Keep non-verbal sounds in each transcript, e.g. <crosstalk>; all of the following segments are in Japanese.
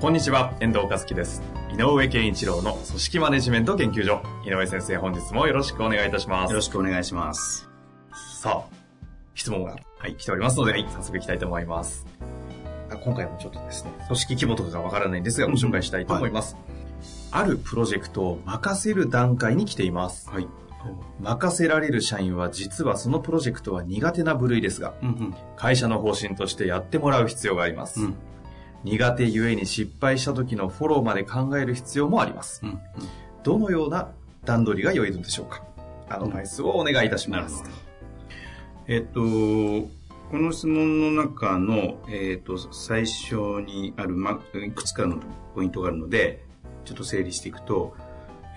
こんにちは、遠藤和樹です。井上健一郎の組織マネジメント研究所。井上先生、本日もよろしくお願いいたします。よろしくお願いします。さあ、質問が、はい、来ておりますので、はい、早速いきたいと思います。あ今回もちょっとですね、組織規模とかがわからないんですが、ご紹介したいと思います。あるプロジェクトを任せる段階に来ています。はい。任せられる社員は実はそのプロジェクトは苦手な部類ですが、うん会社の方針としてやってもらう必要があります。うん。うん。苦手ゆえに失敗した時のフォローまで考える必要もあります。うん。どのような段取りが良いのでしょうかアドバイスをお願いいたします。なるほど。えっと、この質問の中の、えっと、最初にある、ま、いくつかのポイントがあるので、ちょっと整理していくと、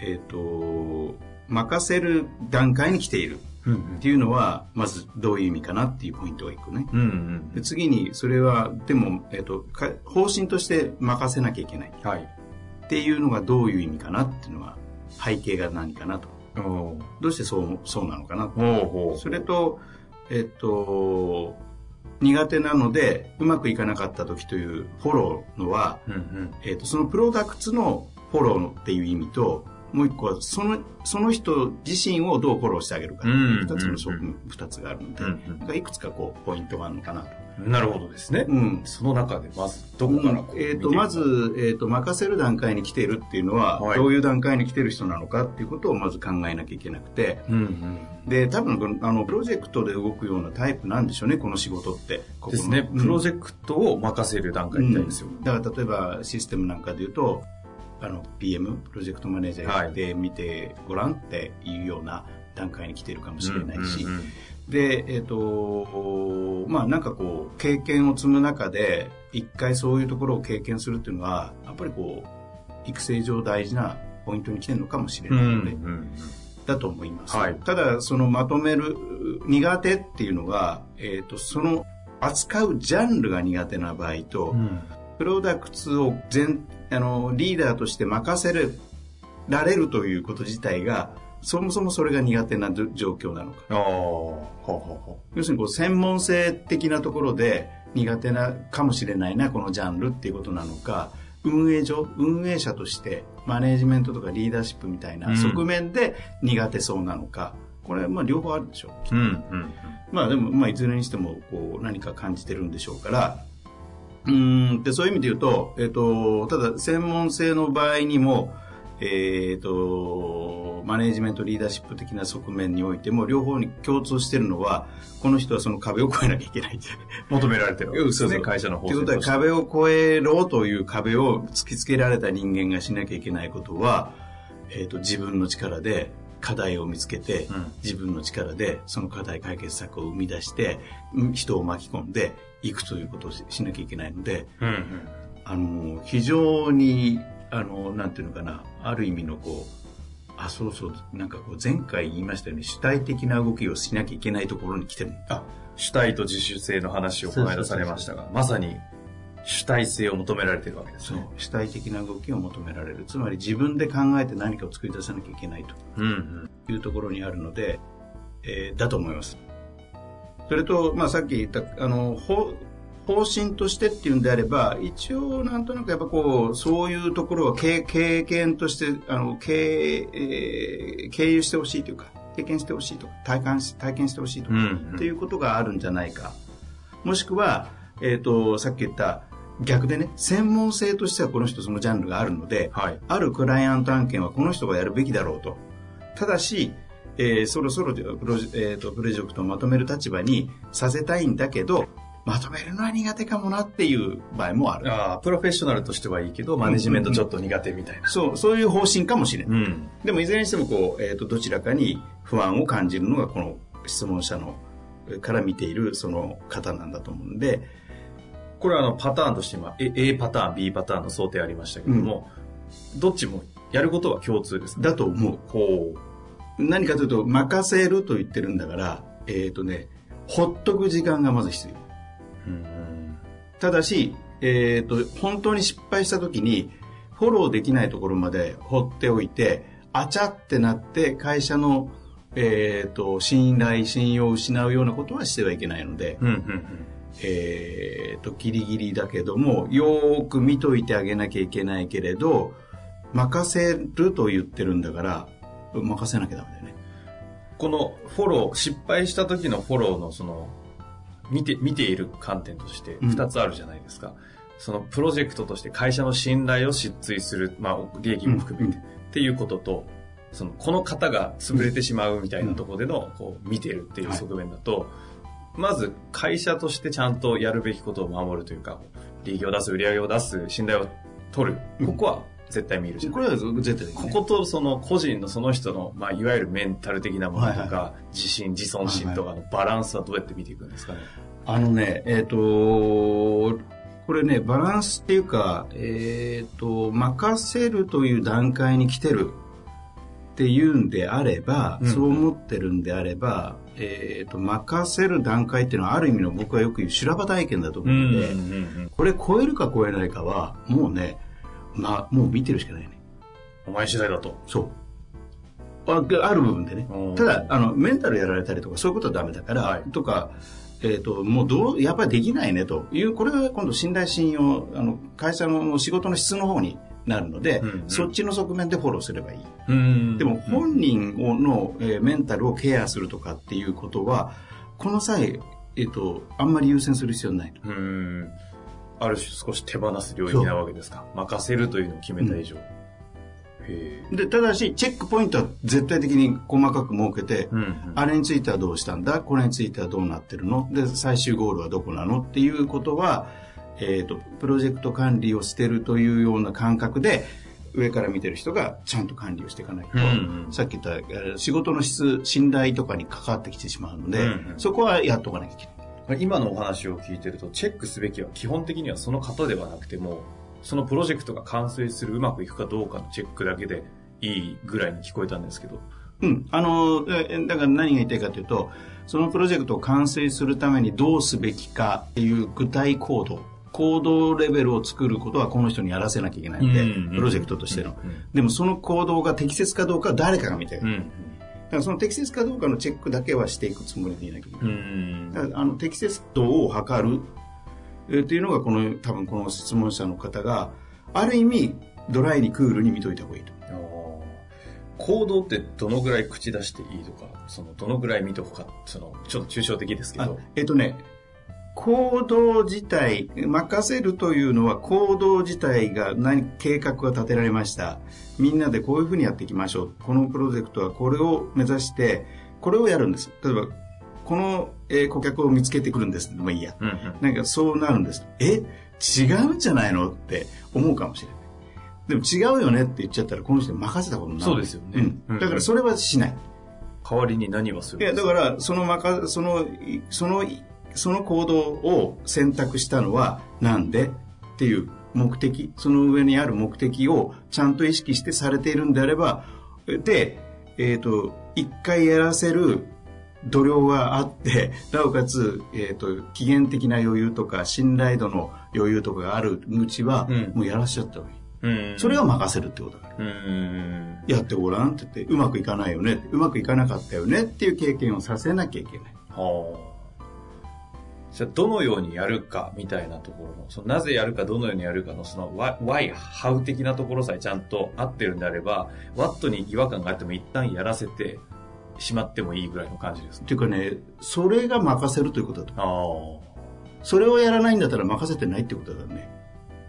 えっと、任せる段階に来ているうんっていうのは、まずどういう意味かなっていうポイントがいくね。うんうんで次に、それは、でも、えっと、か方針として任せなきゃいけないはい。っていうのがどういう意味かなっていうのは、背景が何かなと。どうしてそう、そうなのかなと。それと、えっと、苦手なので、うまくいかなかった時というフォローのは、う。うんうん。えっと、そのプロダクツのフォローっていう意味と、もう一個は、その、その人自身をどうフォローしてあげるか。うん二つの側うん面、二つがあるので、うんうんいくつかこう、ポイントがあるのかなと。なるほどですね。うん。その中でまず、どこからこうえっ、と、見ていくかまず、えっ、と、任せる段階に来ているっていうのは、はいどういう段階に来ている人なのかっていうことをまず考えなきゃいけなくて、うんうん。で、多分あの、プロジェクトで動くようなタイプなんでしょうね、この仕事って。ここのですね。プロジェクトを任せる段階みたいですよ。うんだから例えばシステムなんかで言うと、あの、PM、プロジェクトマネージャーやってみてごらんっていうような段階に来てるかもしれないし、うんうんで、えっ、と、まあなんかこう、経験を積む中で、一回そういうところを経験するっていうのは、やっぱりこう、育成上大事なポイントに来てるのかもしれうん。ないので、うんうんだと思います。はいただ、そのまとめる、苦手っていうのは、えっ、と、その扱うジャンルが苦手な場合と、うん。プロダクツを全、あの、リーダーとして任せられるということ自体が、そもそもそれが苦手な状状況なのか。ああ、ほうほうほ要するにこう専門性的なところで苦手なかもしれないな、このジャンルっていうことなのか、運営上、運営者としてマネージメントとかリーダーシップみたいなうん側面で苦手そうなのか、これはまあ両方あるでしょう。う。うんうん。まあでも、まあいずれにしてもこう何か感じてるんでしょうから、うーん、で、そういう意味で言うと、えっ、と、ただ専門性の場合にも、えっ、と、マネージメントリーダーシップ的な側面においても、両方に共通してるのは、この人はその壁を越えなきゃいけない。求められてるわけですね、そうそう。会社の方ということは、壁を越えろという壁を突きつけられた人間がしなきゃいけないことは、えっ、と、自分の力で課題を見つけて、うん自分の力でその課題解決策を生み出して、うん人を巻き込んでいくということをししなきゃいけないので、うんうん。あの、非常に、あの、なんていうのかな、ある意味のこう、あ、そうそう、なんかこう前回言いましたように主体的な動きをしなきゃいけないところに来てる。あ、主体と自主性の話をこの間されましたが、まさに主体性を求められているわけですね。、主体的な動きを求められる。つまり自分で考えて何かを作り出さなきゃいけない。というところにあるので、えーだと思います。それと、まあさっき言った、あの、方方針としてっていうんであれば、一応なんとなくやっぱこう、そういうところは経経験として、あの、経、えー経由してほしいというか、経験してほしいとか、体感し、体験してほしいとか、うんうんっていうことがあるんじゃないか。もしくは、えっ、と、さっき言った、逆でね、専門性としてはこの人そのジャンルがあるので、はい。あるクライアント案件はこの人がやるべきだろうと。ただし、えーそろそろプロジ,、えーとプロジェクトをまとめる立場にさせたいんだけど、まとめるのは苦手かもなっていう場合もある。ああ、プロフェッショナルとしてはいいけど、マネジメントちょっと苦手みたいな。そう、そういう方針かもしれない。うん。でもいずれにしてもこう、えー、とどちらかに不安を感じるのがこの質問者のから見ているその方なんだと思うんで、これはあのパターンとして今 A, パターン B パターンの想定ありましたけども、どっちもやることは共通ですかだと思う。ほ何かというと、任せると言ってるんだから、えっ、とね、ほっとく時間がまず必要。う。うん。ただし、えっ、と、本当に失敗した時に、フォローできないところまで放っておいて、あちゃってなって会社の、えっ、と、信頼、信用を失うようなことはしてはいけないので、うん、うん、えっ、と、ギリギリだけども、よーく見といてあげなきゃいけないけれど、任せると言ってるんだから、任せなきゃダメだよね。このフォロー、失敗した時のフォローのその、見て、見ている観点としてうん二つあるじゃないですか。そのプロジェクトとして会社の信頼を失墜する、まあ、利益も含めて、うんっていうことと、その、この方が潰れてしまうみたいなところでの、こう、見てるっていう側面だと、まず会社としてちゃんとやるべきことを守るというか、利益を出す、売り上げを出す、信頼を取る。ここは絶対見るじゃん。これは絶対的こことその個人のその人の、まあ、いわゆるメンタル的なものとか、はいは自信、自尊心とかのバランスはどうやって見ていくんですかね？あのね、えっ、と、これね、バランスっていうか、えっ、と、任せるという段階に来てるっていうんであれば、うんそう思ってるんであれば、えっ、と、任せる段階っていうのはある意味の僕はよく言う修羅場体験だと思うので、これ超えるか超えないかは、もうね、まあ、もう見てるしかないね。お前次第だと。そう。あある部分でねうん。ただ、あの、メンタルやられたりとか、そういうことはダメだから、はいとか、えっ、と、もうどう、やっぱりできないねという、これは今度信頼信用、あの、会社の仕事の質の方になるので、うんうんそっちの側面でフォローすればいい。うんでも、本人をの、えーメンタルをケアするとかっていうことは、この際、えっ、と、あんまり優先する必要ないと。うん。ある種少し手放す領域なわけですか。任せるというのを決めた以上。へえ。で、ただし、チェックポイントは絶対的に細かく設けて、うんうんあれについてはどうしたんだ？これについてはどうなってるの？で、最終ゴールはどこなの？っていうことは、えっ、と、プロジェクト管理をしてるというような感覚で、上から見てる人がちゃんと管理をしていかないと、うんうんさっき言ったえー仕事の質、信頼とかに関わってきてしまうので、うんうんそこはやっとかなきゃいけない。今のお話を聞いてると、チェックすべきは基本的にはその方ではなくても、そのプロジェクトが完成する、うまくいくかどうかのチェックだけでいいぐらいに聞こえたんですけど。うん。あの、えだから何が言いたいかというと、そのプロジェクトを完成するためにどうすべきかっていう具体行動、行動レベルを作ることはこの人にやらせなきゃいけないので、うんうんプロジェクトとしての。うんでもその行動が適切かどうかは誰かが見てる。だうん。からその適切かどうかのチェックだけはしていくつもりでいなきゃいけうない。あの適切度を測る、えーっていうのがこの多分この質問者の方がある意味ドライにクールに見といた方がいいと。行動ってどのぐらい口出していいとか、そのどのぐらい見とくか、そのちょっと抽象的ですけあど。えっとね、行動自体、任せるというのは行動自体が何、計画が立てられました。みんなでこういうふうにやっていきましょう。このプロジェクトはこれを目指して、これをやるんです。例えば、この、えー顧客を見つけてくるんです。でもいいや。うんうんなんかそうなるんです。え？違うんじゃないの？って思うかもしれない。でも違うよねって言っちゃったらこの人に任せたことになる。そうですよねうんうんだからそれはしない。代わりに何はするいや、だから、そのまか、その、いその、いその行動を選択したのはなんでっていう目的、その上にある目的をちゃんと意識してされているんであれば、で、えっ、と、一回やらせる度量があって、なおかつ、えっ、と、期限的な余裕とか、信頼度の余裕とかがあるうちは、うんもうやらしちゃった方がいい。うんそれが任せるってことだから。うん。やってごらんって言って、うまくいかないよね、うまくいかなかったよねっていう経験をさせなきゃいけない。はあ。じゃあ、どのようにやるかみたいなところの、そのなぜやるか、どのようにやるかの、その why, how 的なところさえちゃんと合ってるんであれば、what に違和感があっても一旦やらせてしまってもいいぐらいの感じですね。っていうかね、それが任せるということだと。ああ。それをやらないんだったら任せてないってことだね。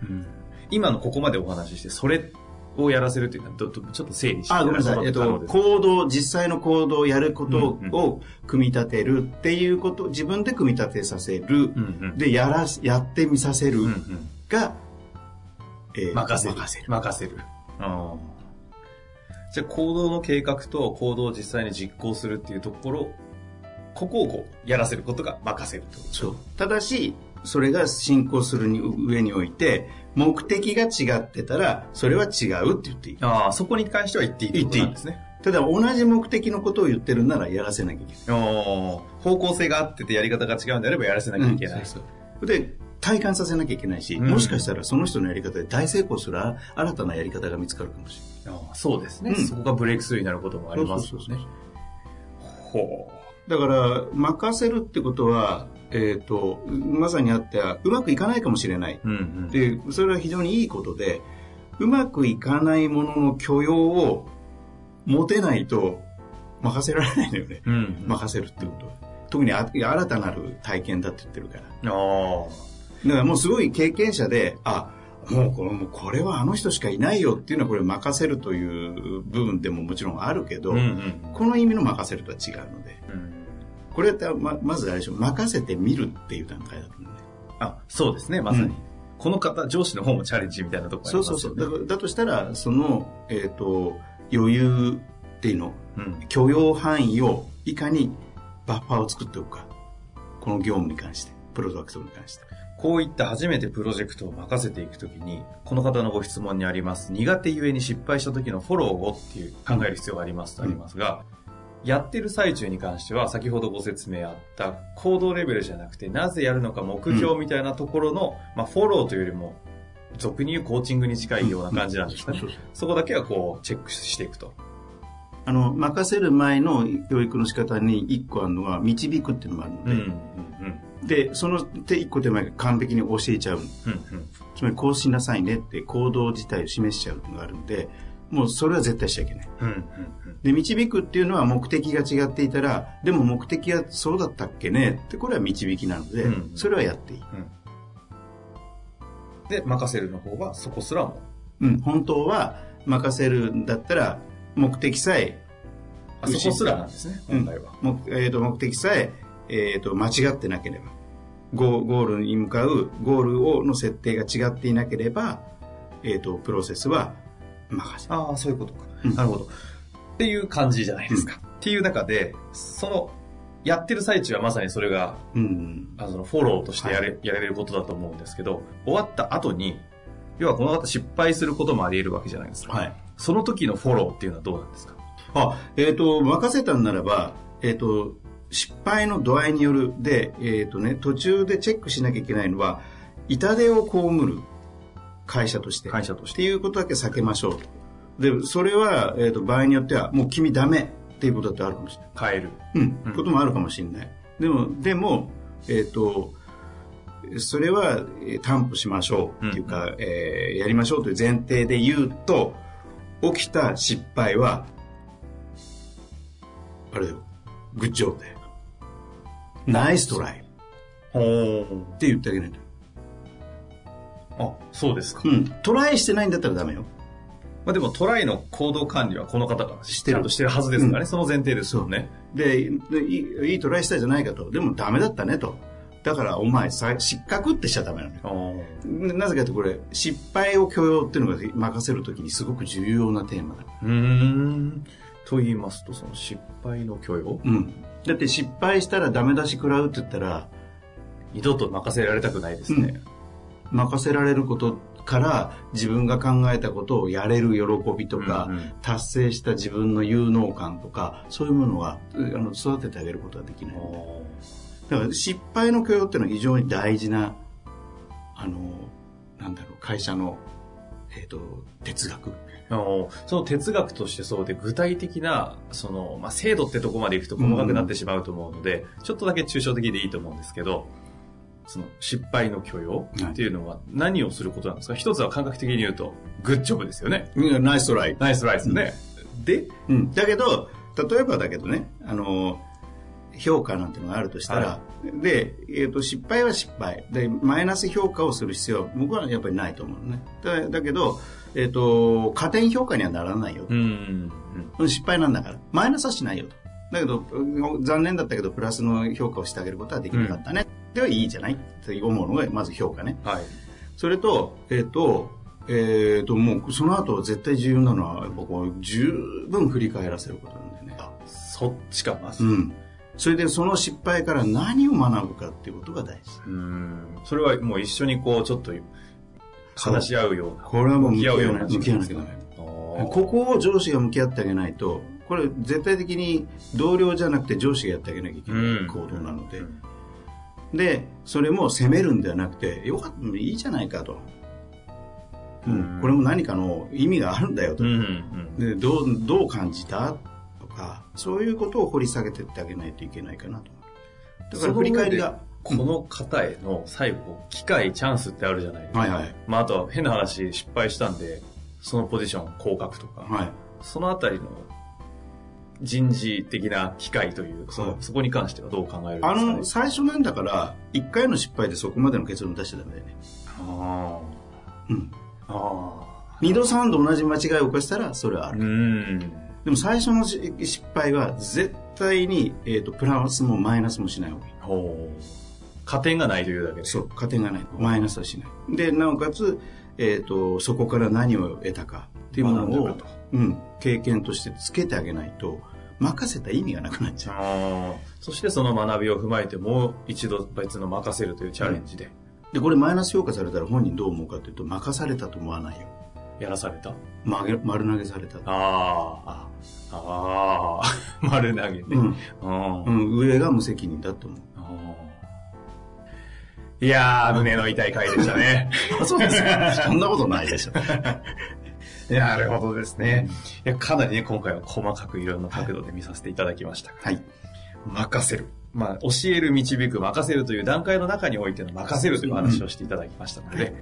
うん今のここまでお話しして、それをやらせるというのは、どどちょっと整理してあ、ごめんなさい。えっと、行動、実際の行動をやることを組み立てるっていうこと、自分で組み立てさせる。で、やらす、やってみさせる。が、えー任せる。任せる。任せる。うんじゃあ行動の計画と行動を実際に実行するっていうところ、ここをこう、やらせることが任せるとそう。ただし、それが進行するに上において、目的が違ってたら、それは違うって言っていい。ああ、そこに関しては言っていいってことなんですね。ただ同じ目的のことを言ってるならやらせなきゃいけない。方向性があっててやり方が違うんであればやらせなきゃいけない。うんそうそうで、体感させなきゃいけないし、うんもしかしたらその人のやり方で大成功するあ新たなやり方が見つかるかもしれない。ああそうですね、うんそこがブレイクスルーになることもありますね。ほだから、任せるってことは、えっ、と、まさにあっては、うまくいかないかもしれない。う。うんうん。で、それは非常にいいことで、うまくいかないものの許容を持てないと任せられないのよね。うんうん。任せるってことは。特にあ新たなる体験だって言ってるから。だからもうすごい経験者で、あ、もうこれもうこれはあの人しかいないよっていうのはこれ任せるという部分でももちろんあるけど、うんうん。この意味の任せるとは違うので、うんこれってままずあれでしょ、任せてみるっていう段階だと思うね。あ、そうですね、まさに。うんこの方、上司の方もチャレンジみたいなところあそうそうそう。だとしたら、その、えっ、と、余裕っていうの、うん。許容範囲をいかにバッファーを作っておくか。この業務に関して、プロダクトに関して。こういった初めてプロジェクトを任せていくときに、この方のご質問にあります、苦手ゆえに失敗した時のフォローをっていう考える必要がありますとありますが、やってる最中に関しては、先ほどご説明あった行動レベルじゃなくて、なぜやるのか目標みたいなところの、まあ、フォローというよりも、俗に言うコーチングに近いような感じなんですかねそこだけはこう、チェックしていくと。あの、任せる前の教育の仕方に一個あるのは、導くっていうのもあるので、うん、うん、で、その手一個手前が完璧に教えちゃう。うん、うん、つまりこうしなさいねって行動自体を示しちゃうのがあるんで、もうそれは絶対しちゃいけない。うん、うん、で、導くっていうのは目的が違っていたら、でも目的はそうだったっけねって、これは導きなので、うんそれはやっていい。うん。で、任せるの方はそこすらも。うん、本当は任せるんだったら、目的さえ、あそこすらなんですね、うん本来は。目えー、と目的さええー、と間違ってなければゴーゴールに向かうゴールをの設定が違っていなければ、えー、とプロセスは任せるああ、そういうことか。うんなるほど。っていう感じじゃないですか。っていう中で、その、やってる最中はまさにそれが、うんあの、フォローとしてやれ、やれることだと思うんですけど、終わった後に、要はこの方失敗することもあり得るわけじゃないですか。はいその時のフォローっていうのはどうなんですか？あえっ、と任せたんならば、えー、と失敗の度合いによるで、えーとね、途中でチェックしなきゃいけないのは痛手を被る会社として会社としてっていうことだけ避けましょうとでそれは、えー、と場合によってはもう君ダメっていうことだってあるかもしれない変える。うんうんこともあるかもしれない。でも、でも、えっ、と、それはえー担保しましょうっていうか、えーやりましょうという前提で言うと、起きた失敗は、あれだよ、グッジョブだよ。ナイストライっ。て言ってあげないと。あ、そうですか。うん。トライしてないんだったらダメよ。まあでもトライの行動管理はこの方がしてるとしてるはずですからね。その前提ですよね。で、でいいいいトライしたじゃないかと。でもダメだったねと。だからお前さ失格ってしちゃダメなのよ。なぜかとこれ失敗を許容っていうのが任せるときにすごく重要なテーマだ、うーん。と言いますと、その失敗の許容？うん、だって失敗したらダメ出し食らうって言ったら二度と任せられたくないですね。任せられることから自分が考えたことをやれる喜びとか、うんうん。達成した自分の有能感とかそういうものはあの育ててあげることはできない。だから失敗の許容っていうのは非常に大事なあのなんだろう会社の、えー、と哲学。その哲学としてそうで、具体的な、その、まあ、制度ってとこまでいくと細かくなってしまうと思うので、ちょっとだけ抽象的でいいと思うんですけど、その失敗の許容っていうのは何をすることなんですか、一つは感覚的に言うと、グッジョブですよね。うんナイストライ。ナイスライスね。で、うん、だけど例えばだけどねあの評価なんていうのがあるとしたら、はで、えー、と失敗は失敗。でマイナス評価をする必要は僕はやっぱりないと思うのね。だだけど、えー、と加点評価にはならないよ、うん、失敗なんだから。マイナスはしないよと。だけどうん残念だったけどプラスの評価をしてあげることはできなかったね、ではいいじゃない？って思うのがまず評価ねはい。それと、えっ、と、えっ、と、もう、その後絶対重要なのは、やっぱこう、十分振り返らせることなんだよね。そっちか、まず。うん。それでその失敗から何を学ぶかっていうことが大事。うん。それはもう一緒にこう、ちょっと話し合うような。これはもう向き合うようなう向き合わなきゃダメ。こここを上司が向き合ってあげないと、これ絶対的に同僚じゃなくて上司がやってあげなきゃいけない行動なので。で、それも責めるんではなくて、よかった、いいじゃないかと。うん、これも何かの意味があるんだよと。でどうどう感じたとかそういうことを掘り下げてってあげないといけないかなと。だから振り返りがこの方への最後、機会、チャンスってあるじゃないですか。はいはい。まあ、あとは変な話、失敗したんで、そのポジション、降格とか、はい。そのあたりの人事的な機会という、そのそこに関してはどう考えるんですあかね？の最初なんだから1回の失敗でそこまでの結論出しちゃダメだよね、あうん、あ。ああ。2度3度同じ間違いを起こしたらそれはあうる、ん。でも最初のし失敗は絶対に、えー、とプラスもマイナスもしない方がいいほう。加点がないというだけで。そう加点がないマイナスはしないでなおかつ、えー、とそこから何を得たかっていうものをうん、経験としてつけてあげないと任せた意味がなくなっちゃう。そしてその学びを踏まえて、もう一度別の任せるというチャレンジで、でこれマイナス評価されたら本人どう思うかというと任されたと思わないよ。やらされた。丸投げされたああ。ああ。<laughs> 丸投げね。うん。うんうん、上が無責任だと思う。いやー、胸の痛い回でしたね。<laughs> そうですか。そんなことないでしょ <laughs> なるほどですね。いや、かなりね、今回は細かくいろんな角度で見させていただきました。はい任せる。まあ、教える、導く、任せるという段階の中においての任せるという話をしていただきましたので、はい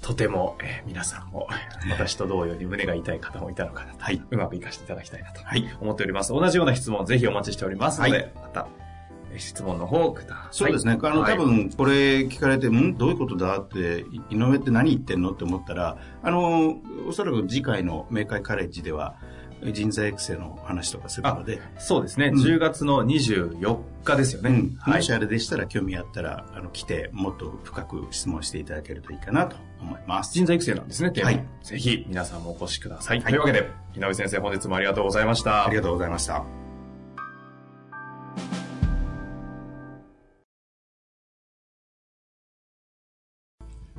とても、えー皆さんも、私と同様に胸が痛い方もいたのかなと、はいうまく活かしていただきたいなとはい思っております。同じような質問、ぜひお待ちしておりますので、はいまた、えー質問の方をくだ。そうですね、あの、はい多分これ聞かれて、ん？どういうことだって、い井上って何言ってんのって思ったら、あの、おそらく次回の明海カレッジでは、人材育成の話とかするので、そうですね、うん10月の24日ですよね。うん、はいもし。あれでしたら興味あったら、あの、来て、もっと深く質問していただけるといいかなと思います。人材育成なんですね、テーマ。はいぜひ皆さんもお越しください。はいというわけで、井上先生本日もありがとうございました。ありがとうございました。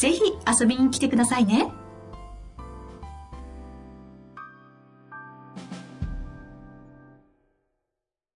ぜひ遊びに来てくださいね。